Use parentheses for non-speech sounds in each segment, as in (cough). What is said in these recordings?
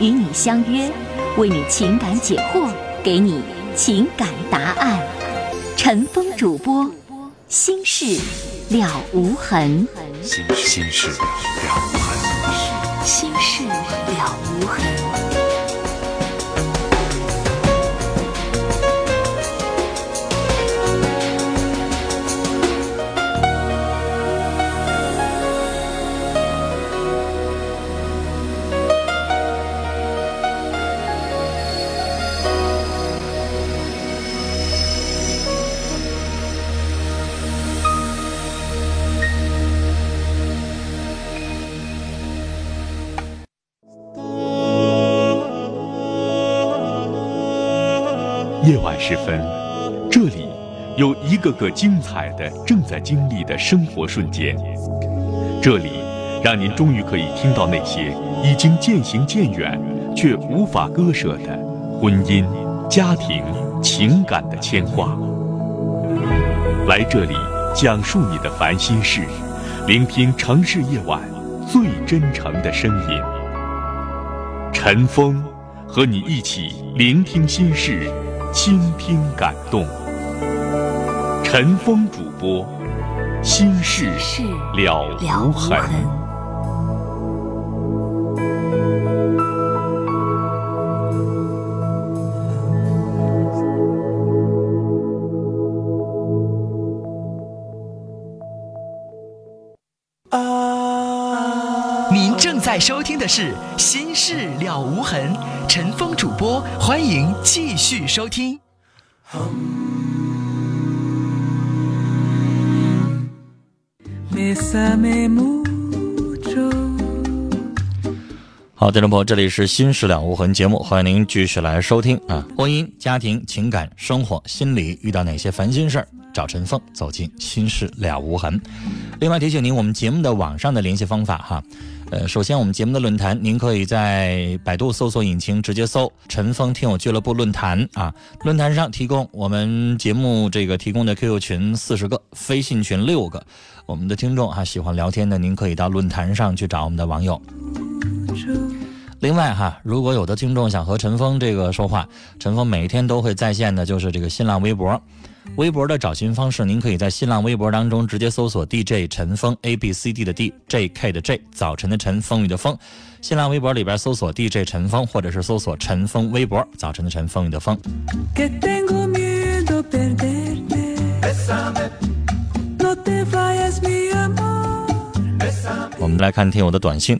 与你相约，为你情感解惑，给你情感答案。陈峰主播，心事了无痕。心心事了无痕。心事了无痕。时分，这里有一个个精彩的正在经历的生活瞬间。这里让您终于可以听到那些已经渐行渐远却无法割舍的婚姻、家庭、情感的牵挂。来这里讲述你的烦心事，聆听城市夜晚最真诚的声音。陈峰和你一起聆听心事。倾听感动，陈峰主播，心事了无痕。您正在收听的是《心事了无痕》，陈峰主播，欢迎继续收听。好，听众朋友，这里是《心事了无痕》节目，欢迎您继续来收听啊！婚姻、家庭、情感、生活、心理遇到哪些烦心事儿？找陈峰，走进《心事了无痕》。另外提醒您，我们节目的网上的联系方法哈。呃，首先我们节目的论坛，您可以在百度搜索引擎直接搜“陈峰听友俱乐部论坛”啊。论坛上提供我们节目这个提供的 QQ 群四十个，飞信群六个。我们的听众哈喜欢聊天的，您可以到论坛上去找我们的网友。另外哈，如果有的听众想和陈峰这个说话，陈峰每天都会在线的，就是这个新浪微博。微博的找寻方式，您可以在新浪微博当中直接搜索 DJ 陈峰 A B C D 的 D J K 的 J 早晨的晨风雨的风。新浪微博里边搜索 DJ 陈峰，或者是搜索陈峰微博早晨的晨风雨的风。我们来看听友的短信，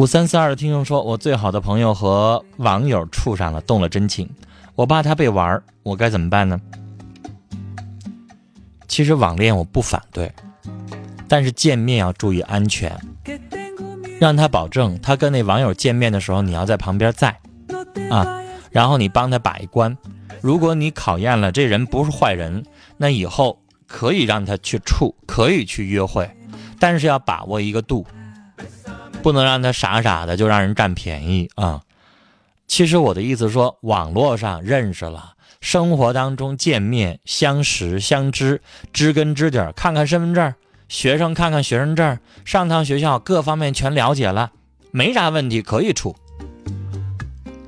五三四二的听众说：“我最好的朋友和网友处上了，动了真情，我怕他被玩，我该怎么办呢？”其实网恋我不反对，但是见面要注意安全，让他保证他跟那网友见面的时候，你要在旁边在，啊，然后你帮他把一关。如果你考验了这人不是坏人，那以后可以让他去处，可以去约会，但是要把握一个度，不能让他傻傻的就让人占便宜啊。其实我的意思说，网络上认识了。生活当中见面相识相知知根知底看看身份证学生看看学生证上趟学校各方面全了解了，没啥问题可以处。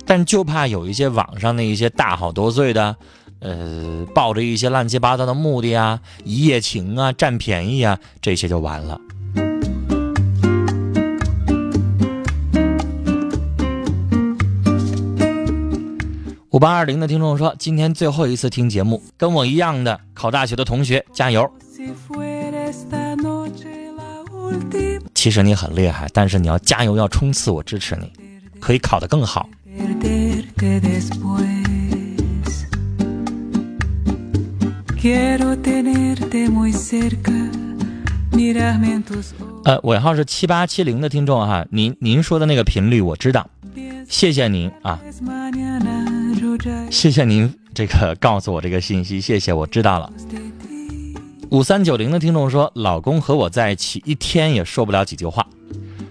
但就怕有一些网上的一些大好多岁的，呃，抱着一些乱七八糟的目的啊，一夜情啊，占便宜啊，这些就完了。五八二零的听众说：“今天最后一次听节目，跟我一样的考大学的同学加油。其实你很厉害，但是你要加油，要冲刺，我支持你，可以考得更好。”呃，尾号是七八七零的听众哈，您您说的那个频率我知道。谢谢您啊，谢谢您这个告诉我这个信息，谢谢，我知道了。五三九零的听众说，老公和我在一起一天也说不了几句话，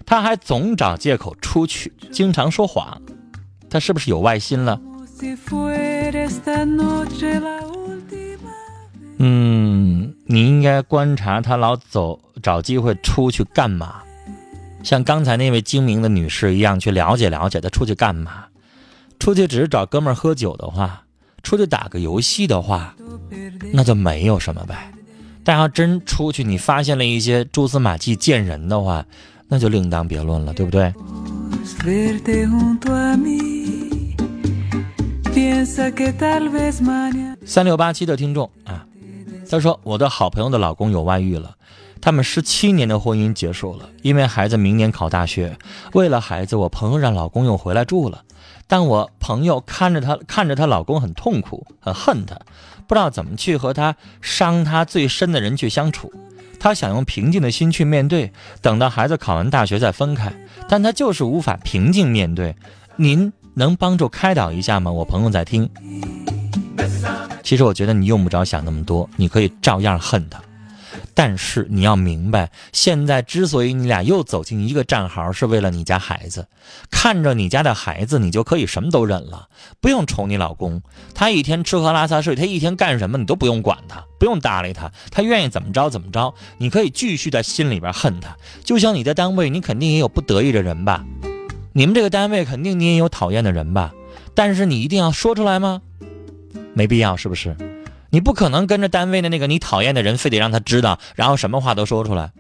他还总找借口出去，经常说谎，他是不是有外心了？嗯，你应该观察他老走找机会出去干嘛，像刚才那位精明的女士一样去了解了解他出去干嘛。出去只是找哥们儿喝酒的话，出去打个游戏的话，那就没有什么呗。但要真出去，你发现了一些蛛丝马迹见人的话，那就另当别论了，对不对？三六八七的听众啊。他说：“我的好朋友的老公有外遇了，他们十七年的婚姻结束了，因为孩子明年考大学。为了孩子，我朋友让老公又回来住了。但我朋友看着她，看着她老公很痛苦，很恨她，不知道怎么去和他伤他最深的人去相处。他想用平静的心去面对，等到孩子考完大学再分开，但他就是无法平静面对。您能帮助开导一下吗？我朋友在听。”其实我觉得你用不着想那么多，你可以照样恨他，但是你要明白，现在之所以你俩又走进一个战壕，是为了你家孩子。看着你家的孩子，你就可以什么都忍了，不用宠你老公。他一天吃喝拉撒睡，他一天干什么你都不用管他，不用搭理他，他愿意怎么着怎么着。你可以继续在心里边恨他，就像你在单位，你肯定也有不得意的人吧？你们这个单位肯定你也有讨厌的人吧？但是你一定要说出来吗？没必要，是不是？你不可能跟着单位的那个你讨厌的人，非得让他知道，然后什么话都说出来。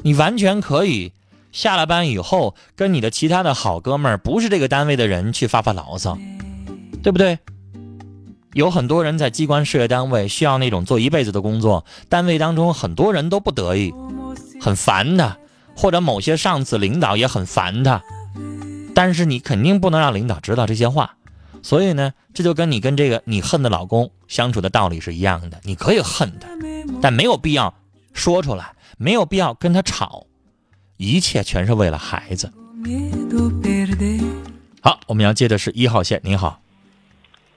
你完全可以下了班以后，跟你的其他的好哥们儿，不是这个单位的人去发发牢骚，对不对？有很多人在机关事业单位需要那种做一辈子的工作，单位当中很多人都不得意，很烦他，或者某些上司领导也很烦他，但是你肯定不能让领导知道这些话。所以呢，这就跟你跟这个你恨的老公相处的道理是一样的。你可以恨他，但没有必要说出来，没有必要跟他吵，一切全是为了孩子。好，我们要接的是一号线。你好，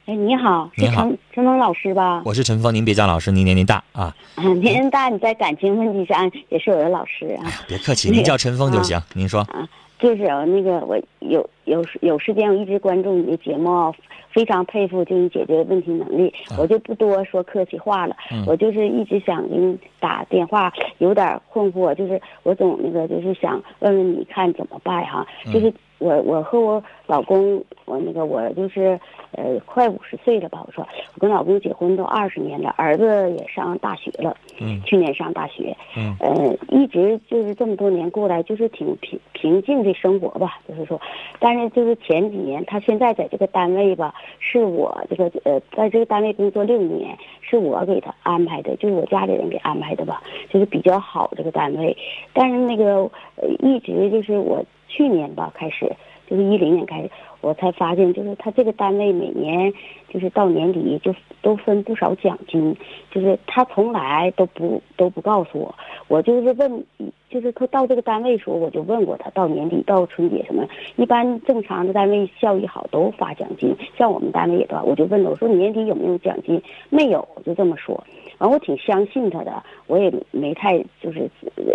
哎，你好，你好，陈峰老师吧？我是陈峰，您别叫老师，您年龄大啊。(laughs) 年龄大，你在感情问题上也是我的老师啊。别客气，您叫陈峰就行。您说。就是啊那个，我有有有时间，我一直关注你的节目，非常佩服就你解决问题能力。我就不多说客气话了，我就是一直想给你打电话，有点困惑，就是我总那个就是想问问你看怎么办哈？就是我我和我老公，我那个我就是。呃，快五十岁了吧？我说，我跟老公结婚都二十年了，儿子也上大学了，嗯，去年上大学，嗯，呃，一直就是这么多年过来，就是挺平平静的生活吧，就是说，但是就是前几年，他现在在这个单位吧，是我这个呃，在这个单位工作六年，是我给他安排的，就是我家里人给安排的吧，就是比较好这个单位，但是那个呃，一直就是我去年吧开始，就是一零年开始。我才发现，就是他这个单位每年就是到年底就都分不少奖金，就是他从来都不都不告诉我。我就是问，就是他到这个单位时候，我就问过他，到年底到春节什么，一般正常的单位效益好都发奖金，像我们单位也都，我就问他，我说年底有没有奖金？没有，我就这么说。完，我挺相信他的，我也没太就是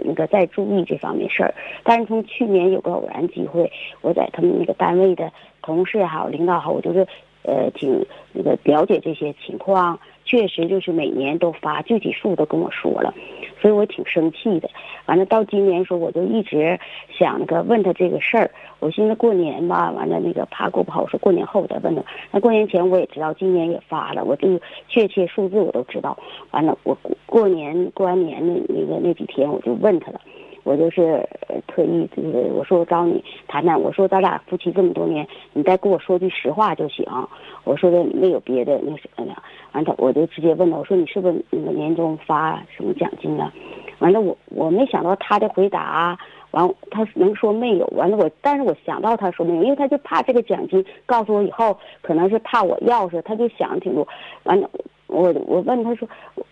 那个再注意这方面事儿。但是从去年有个偶然机会，我在他们那个单位的同事也好，领导好，我就是呃挺那个了解这些情况。确实就是每年都发具体数都跟我说了，所以我挺生气的。完了到今年说我就一直想那个问他这个事儿。我寻思过年吧，完了那个怕过不好，我说过年后我再问他。那过年前我也知道今年也发了，我这个确切数字我都知道。完了我过年过完年那那个那几天我就问他了。我就是特意就是我说我找你谈谈，我说咱俩夫妻这么多年，你再跟我说句实话就行。我说的没有别的那什么的。完了他我就直接问他，我说你是不是那个年终发什么奖金啊？完了我我没想到他的回答，完他能说没有。完了我但是我想到他说没有，因为他就怕这个奖金告诉我以后，可能是怕我要是，他就想挺多。完了我我问他说，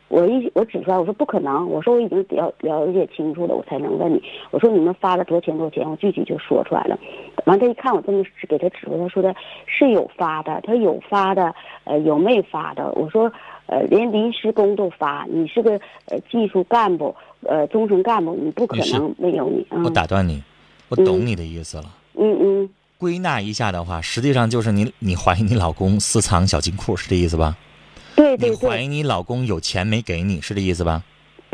我一我指出来，我说不可能，我说我已经了了解清楚了，我才能问你。我说你们发了多少钱多少钱，我具体就说出来了。完他一看我这么给他指出，他说的是有发的，他有发的，呃有没发的？我说呃连临时工都发，你是个呃技术干部，呃中层干部，你不可能没有你。我打断你，我懂你的意思了。嗯嗯。归纳一下的话，实际上就是你你怀疑你老公私藏小金库，是这意思吧？对对对。你怀疑你老公有钱没给你，是这意思吧？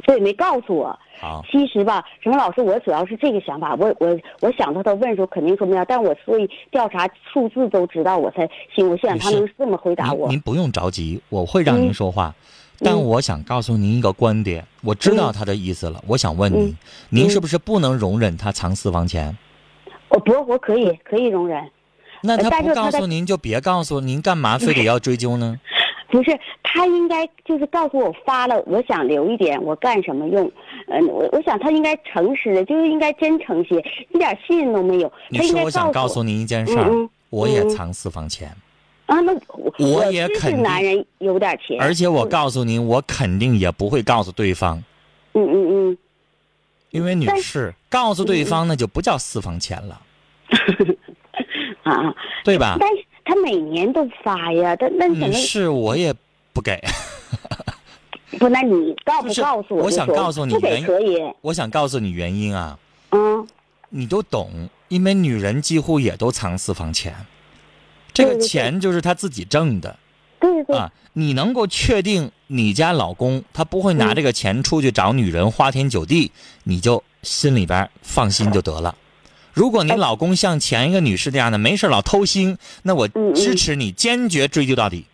对，没告诉我。好。其实吧，什么老师，我主要是这个想法。我我我想到他问的时候，肯定说没有，但我所以调查数字都知道，我才信。我想他能这么回答我。您不用着急，我会让您说话。但我想告诉您一个观点，我知道他的意思了。我想问您，您是不是不能容忍他藏私房钱？我不，我可以，可以容忍。那他不告诉您就别告诉您，干嘛非得要追究呢？(laughs) 不是，他应该就是告诉我发了，我想留一点，我干什么用？嗯，我我想他应该诚实的，就是应该真诚些，一点信任都没有。你说我想告诉您一件事儿，我也藏私房钱。啊，那我也肯定男人有点钱。而且我告诉您，我肯定也不会告诉对方。嗯嗯嗯。因为女士告诉对方，那就不叫私房钱了，(laughs) 啊，对吧？但是他每年都发呀，他那女士我也不给。不，那你告不告诉我？我想告诉你原因。可以。我想告诉你原因啊。嗯。你都懂，因为女人几乎也都藏私房钱，这个钱就是她自己挣的。对对。啊，你能够确定？你家老公他不会拿这个钱出去找女人花天酒地，你就心里边放心就得了。如果你老公像前一个女士这样的没事老偷腥，那我支持你坚决追究到底。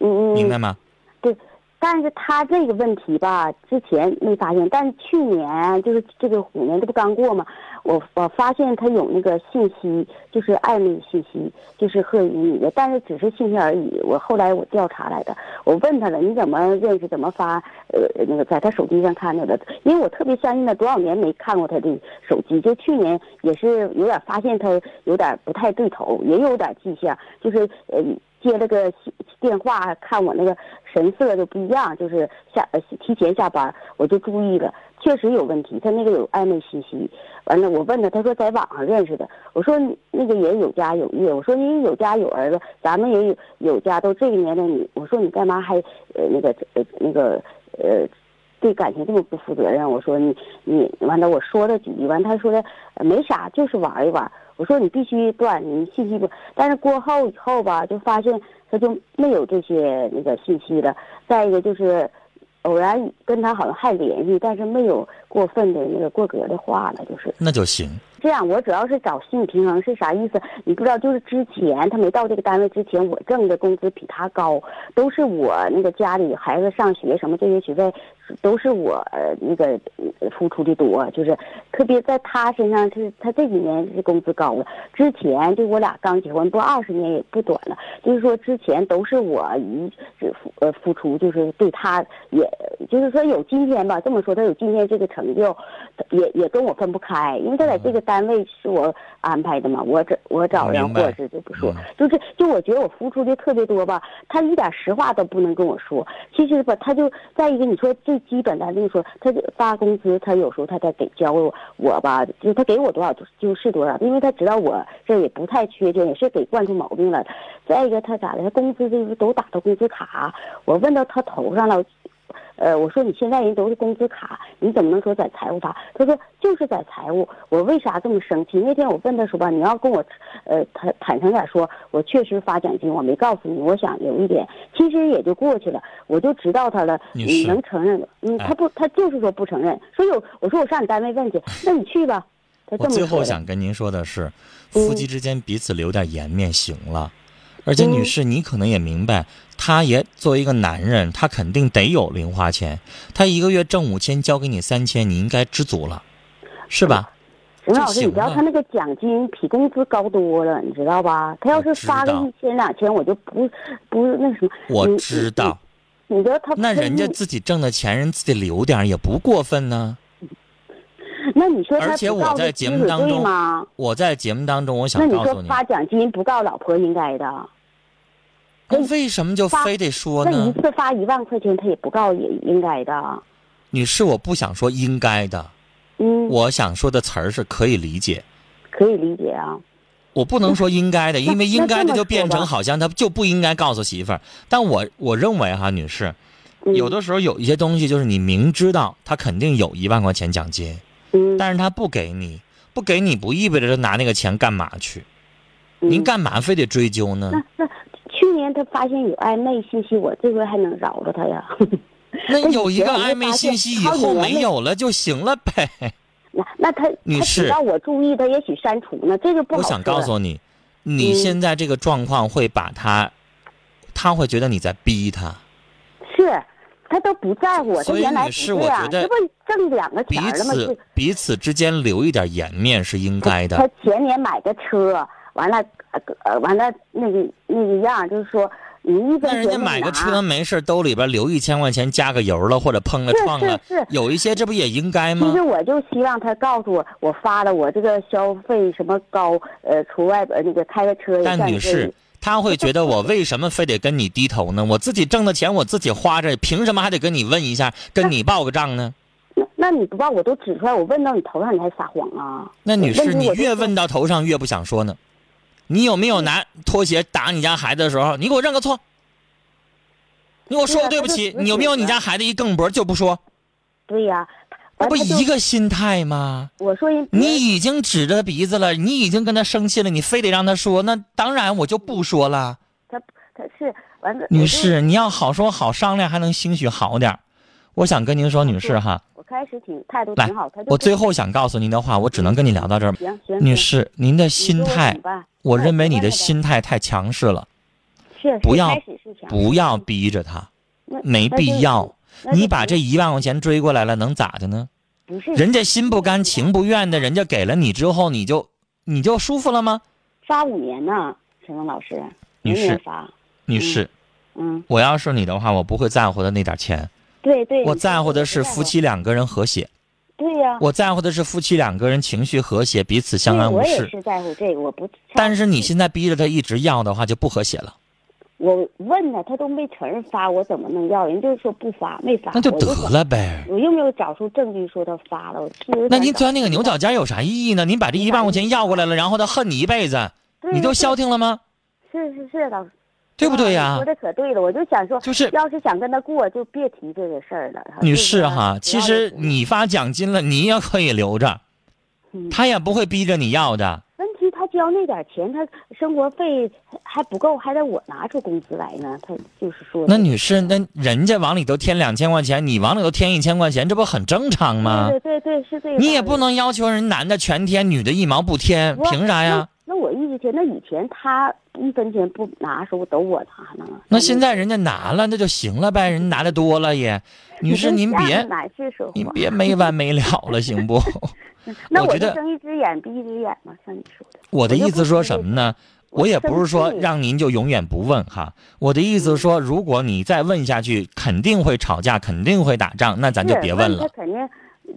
嗯嗯，明白吗？对，但是他这个问题吧，之前没发现，但是去年就是这个虎年这不刚过吗？我我发现他有那个信息，就是暧昧信息，就是和你的，但是只是信息而已。我后来我调查来的，我问他了，你怎么认识？怎么发？呃，那个在他手机上看到的，因为我特别相信他，多少年没看过他的手机，就去年也是有点发现他有点不太对头，也有点迹象，就是呃接了个电话，看我那个神色就不一样，就是下呃提前下班，我就注意了。确实有问题，他那个有暧昧信息，完了我问他，他说在网上认识的。我说那个也有家有业，我说你有家有儿子，咱们也有有家，都这个年龄，你我说你干嘛还呃那个呃那个呃对感情这么不负责任？我说你你完了，我说了几句，完他说的没啥，就是玩一玩。我说你必须断，你信息不？但是过后以后吧，就发现他就没有这些那个信息了。再一个就是。偶然跟他好像还联系，但是没有过分的那个过格的话了，就是那就行。这样，我主要是找心理平衡是啥意思？你不知道，就是之前他没到这个单位之前，我挣的工资比他高，都是我那个家里孩子上学什么这些学费，都是我那个付出的多。就是特别在他身上，是他这几年是工资高了。之前就我俩刚结婚不二十年也不短了，就是说之前都是我一付呃付出，就是对他，也就是说有今天吧。这么说，他有今天这个成就，也也跟我分不开，因为他在这个。单位是我安排的嘛？我找我找人，或者就不说，就是就我觉得我付出的特别多吧，他一点实话都不能跟我说。其实吧，他就再一个，你说最基本的，那说他发工资，他有时候他在给交我吧，就他给我多少就是多少，因为他知道我这也不太缺钱，也是给惯出毛病了。再一个，他咋的？他工资就是都打到工资卡，我问到他头上了。呃，我说你现在人都是工资卡，你怎么能说在财务发？他说就是在财务。我为啥这么生气？那天我问他说吧，你要跟我，呃，坦坦诚点说，我确实发奖金，我没告诉你，我想留一点，其实也就过去了，我就知道他了。你能承认？嗯，他不，他就是说不承认。所以，我说我上你单位问去，那你去吧。我最后想跟您说的是，夫妻之间彼此留点颜面行了。而且，女士，你可能也明白，他也作为一个男人，他肯定得有零花钱。他一个月挣五千，交给你三千，你应该知足了，是吧？陈老师，你知道他那个奖金比工资高多了，你知道吧？他要是发个一千两千，我就不不那什么。我知道。你知道他那人家自己挣的钱，人自己留点也不过分呢。那你说他而且我在节目当中，我在节目当中，我想告诉你，那你说发奖金不告老婆应该的。他为什么就非得说那一？次发一万块钱，他也不告也应该的。女士，我不想说应该的，嗯，我想说的词儿是可以理解。可以理解啊。我不能说应该的，因为应该的就变成好像他就不应该告诉媳妇儿。但我我认为哈，女士，嗯、有的时候有一些东西就是你明知道他肯定有一万块钱奖金，嗯，但是他不给你，不给你不意味着他拿那个钱干嘛去？嗯您干嘛非得追究呢？那那去年他发现有暧昧信息，我这回还能饶了他呀？(laughs) 那有一个暧昧信息以后没没有了就行了呗。(laughs) 那那他他只要我注意，他也许删除呢，这就不好我想告诉你，你嗯现在这个状况会把他，他会觉得你在逼他。是，他都不在乎所以原来不女士我，觉得这不挣两个彼钱了吗？此彼此之间留一点颜面是应该的他。前年买的车，完了呃呃完了那个那个样，就是说你一分那人家买个车没事，兜里边留一千块钱加个油了，或者碰个是撞了是是，有一些这不也应该吗其实？我就希望他告诉我，我发了我这个消费什么高，呃，除外边那个开个车也但女士，他会觉得我为什么非得跟你低头呢？我自己挣的钱我自己花着，凭什么还得跟你问一下，跟你报个账呢？那那你不报我都指出来，我问到你头上，你还撒谎啊？那女士，你越问到头上越不想说呢。你有没有拿拖鞋打你家孩子的时候，你给我认个错？你给我说对啊对不起，你有没有你家孩子一更脖就不说？对呀、那不一个心态吗？我说人你已经指着鼻子了，你已经跟他生气了，你非得让他说，那当然我就不说了。他他是完了，女士，你要好说好商量，还能兴许好点儿我想跟您说，女士哈，我开始挺态度来挺好，他就我最后想告诉您的话，我只能跟你聊到这儿。行行，女士，您的心态我认为你的心态太强势了，不要不要逼着他，没必要。你把这一万块钱追过来了，能咋的呢？不是人家心不甘情不愿的，人家给了你之后，你就你就舒服了吗？发五年呢，陈峰老师，女士女士，嗯，我要是你的话，我不会在乎的那点钱，对对，我在乎的是夫妻两个人和谐，对呀、我在乎的是夫妻两个人情绪和谐，彼此相安无事。我也是在乎这个，我不。但是你现在逼着他一直要的话，就不和谐了。我问他，他都没承认发，我怎么能要？人就是说不发，没发，那就得了呗。我又没有找出证据说他发了，我那您钻那个牛角尖有啥意义呢？您把这一万块钱要过来了，然后他恨你一辈子，你就消停了吗？是是是，老师，对不对呀说的可对了，我就想说，就是要是想跟他过，就别提这个事儿了。女士哈，其实你发奖金了，你也可以留着，嗯他也不会逼着你要的。问题他交那点钱，他生活费还不够，还得我拿出工资来呢。他就是说，那女士，那人家往里头添两千块钱，你往里头添一千块钱，这不很正常吗？对对对，是这个。你也不能要求人男的全添，女的一毛不添，凭啥呀？那？那我意思是，那以前他一分钱不拿的时候都我拿呢。那现在人家拿了，那就行了呗，人拿的多了也。女士，您别哪去说话？您别没完没了了，行不？(laughs) 那我觉得就睁一只眼闭一只眼嘛，像你说的。我的意思说什么呢？我我也不是说让您就永远不问哈，我的意思是说，如果你再问下去，肯定会吵架，肯定会打仗，那咱就别问了他肯定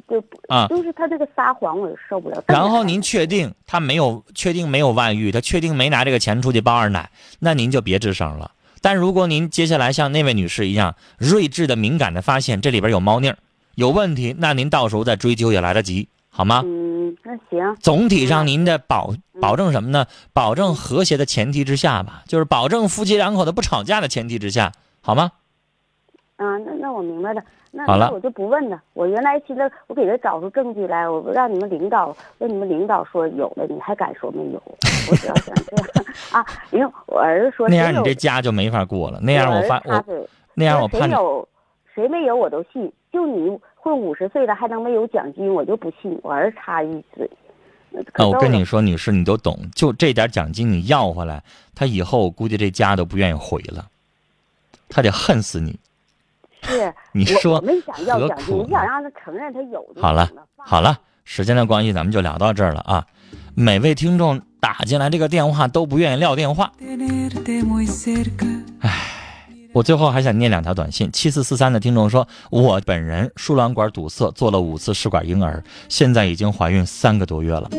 就不啊。就是他这个撒谎，我也受不了。然后您确定他没有确定没有外遇，他确定没拿这个钱出去包二奶，那您就别吱声了。但如果您接下来像那位女士一样睿智的、敏感的发现这里边有猫腻儿、有问题，那您到时候再追究也来得及，好吗？嗯，那行，总体上，您的保保证什么呢？保证和谐的前提之下吧，就是保证夫妻两口子不吵架的前提之下，好吗？啊，那那我明白了。那好了那我就不问了。我原来寻思，我给他找出证据来，我让你们领导问你们领导说有了，你还敢说没有？我主要想这样 (laughs) 啊，因为我儿子说那样你这家就没法过了。那样我发我那样我怕谁有谁没有我都信，就你混五十岁的还能没有奖金，我就不信。我儿子插一嘴。那啊，我跟你说，女士，你都懂，就这点奖金你要回来，他以后估计这家都不愿意回了，他得恨死你。是，(laughs) 你说我没想要奖金，苦呢我想让他承认他有就好了，好了，时间的关系，咱们就聊到这儿了啊。每位听众打进来这个电话都不愿意撂电话 cerca. 我最后还想念两条短信。七四四三的听众说，我本人输卵管堵塞，做了五次试管婴儿，现在已经怀孕三个多月了。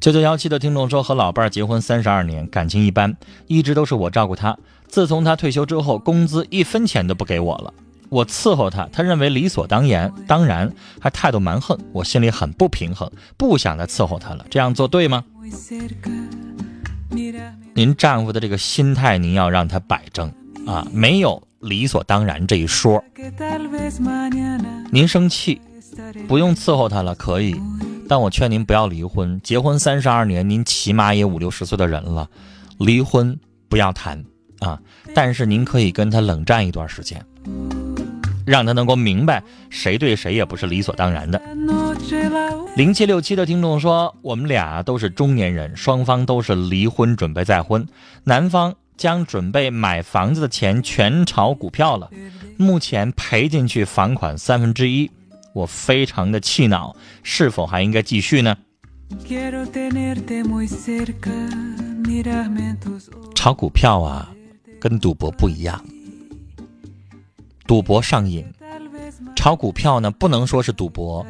九九幺七的听众说，和老伴儿结婚三十二年，感情一般，一直都是我照顾他。自从他退休之后，工资一分钱都不给我了，我伺候他，他认为理所当然，当然还态度蛮横，我心里很不平衡，不想再伺候他了。这样做对吗？您丈夫的这个心态，您要让他摆正啊，没有理所当然这一说。您生气，不用伺候他了，可以。但我劝您不要离婚，结婚三十二年，您起码也五六十岁的人了，离婚不要谈啊！但是您可以跟他冷战一段时间，让他能够明白谁对谁也不是理所当然的。零七六七的听众说，我们俩都是中年人，双方都是离婚准备再婚，男方将准备买房子的钱全炒股票了，目前赔进去房款三分之一。我非常的气恼，是否还应该继续呢？炒股票啊，跟赌博不一样。赌博上瘾，炒股票呢不能说是赌博，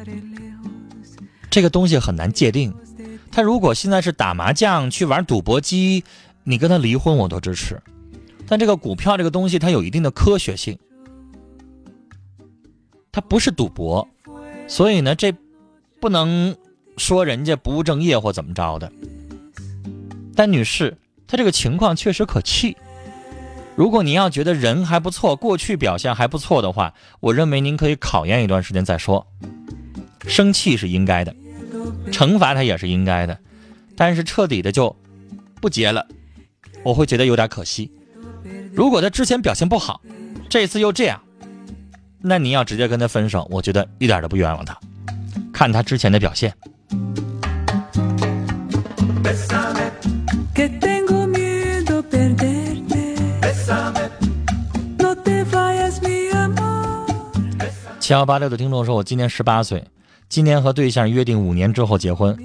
这个东西很难界定。他如果现在是打麻将去玩赌博机，你跟他离婚我都支持。但这个股票这个东西，它有一定的科学性。它不是赌博，所以呢，这不能说人家不务正业或怎么着的。但女士，她这个情况确实可气。如果您要觉得人还不错，过去表现还不错的话，我认为您可以考验一段时间再说。生气是应该的，惩罚他也是应该的，但是彻底的就不结了，我会觉得有点可惜。如果他之前表现不好，这次又这样。那你要直接跟他分手，我觉得一点都不冤枉他。看他之前的表现。七幺八六的听众说：“我今年十八岁，今年和对象约定五年之后结婚，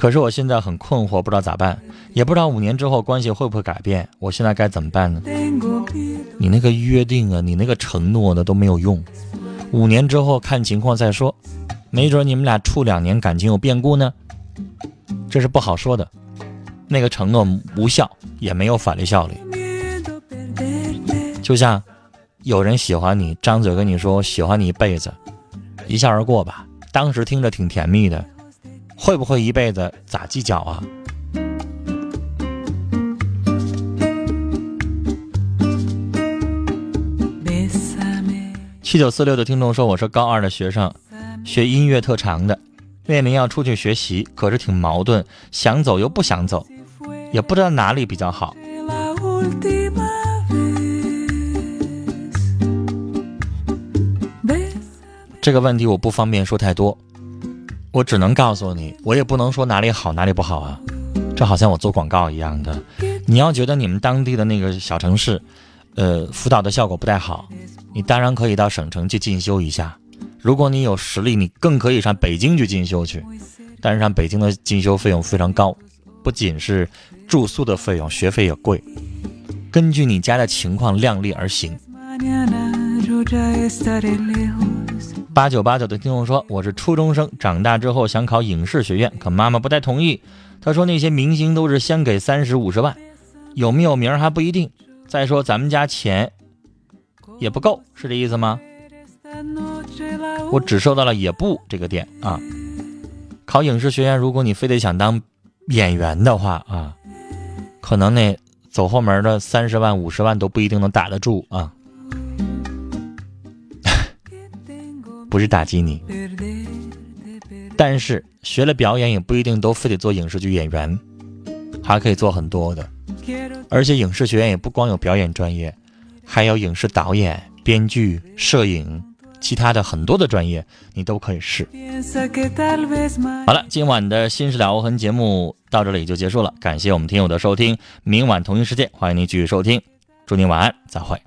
可是我现在很困惑，不知道咋办，也不知道五年之后关系会不会改变，我现在该怎么办呢？”你那个约定啊，你那个承诺的都没有用。五年之后看情况再说，没准你们俩处两年感情有变故呢，这是不好说的。那个承诺无效，也没有法律效力。就像有人喜欢你，张嘴跟你说喜欢你一辈子，一笑而过吧。当时听着挺甜蜜的，会不会一辈子咋计较啊？七九四六的听众说：“我是高二的学生，学音乐特长的，面临要出去学习，可是挺矛盾，想走又不想走，也不知道哪里比较好。这个问题我不方便说太多，我只能告诉你，我也不能说哪里好哪里不好啊。这好像我做广告一样的，你要觉得你们当地的那个小城市，呃，辅导的效果不太好。”你当然可以到省城去进修一下，如果你有实力，你更可以上北京去进修去。但是上北京的进修费用非常高，不仅是住宿的费用，学费也贵。根据你家的情况量力而行。八九八九的听众说：“我是初中生，长大之后想考影视学院，可妈妈不太同意。她说那些明星都是先给三十五十万，有没有名还不一定。再说咱们家钱。”也不够，是这意思吗？我只收到了也不这个点啊。考影视学院，如果你非得想当演员的话啊，可能那走后门的三十万、五十万都不一定能打得住啊。不是打击你，但是学了表演也不一定都非得做影视剧演员，还可以做很多的。而且影视学院也不光有表演专业。还有影视导演、编剧、摄影，其他的很多的专业，你都可以试。好了，今晚的新事了无痕节目到这里就结束了，感谢我们听友的收听。明晚同一时间，欢迎您继续收听，祝您晚安，再会。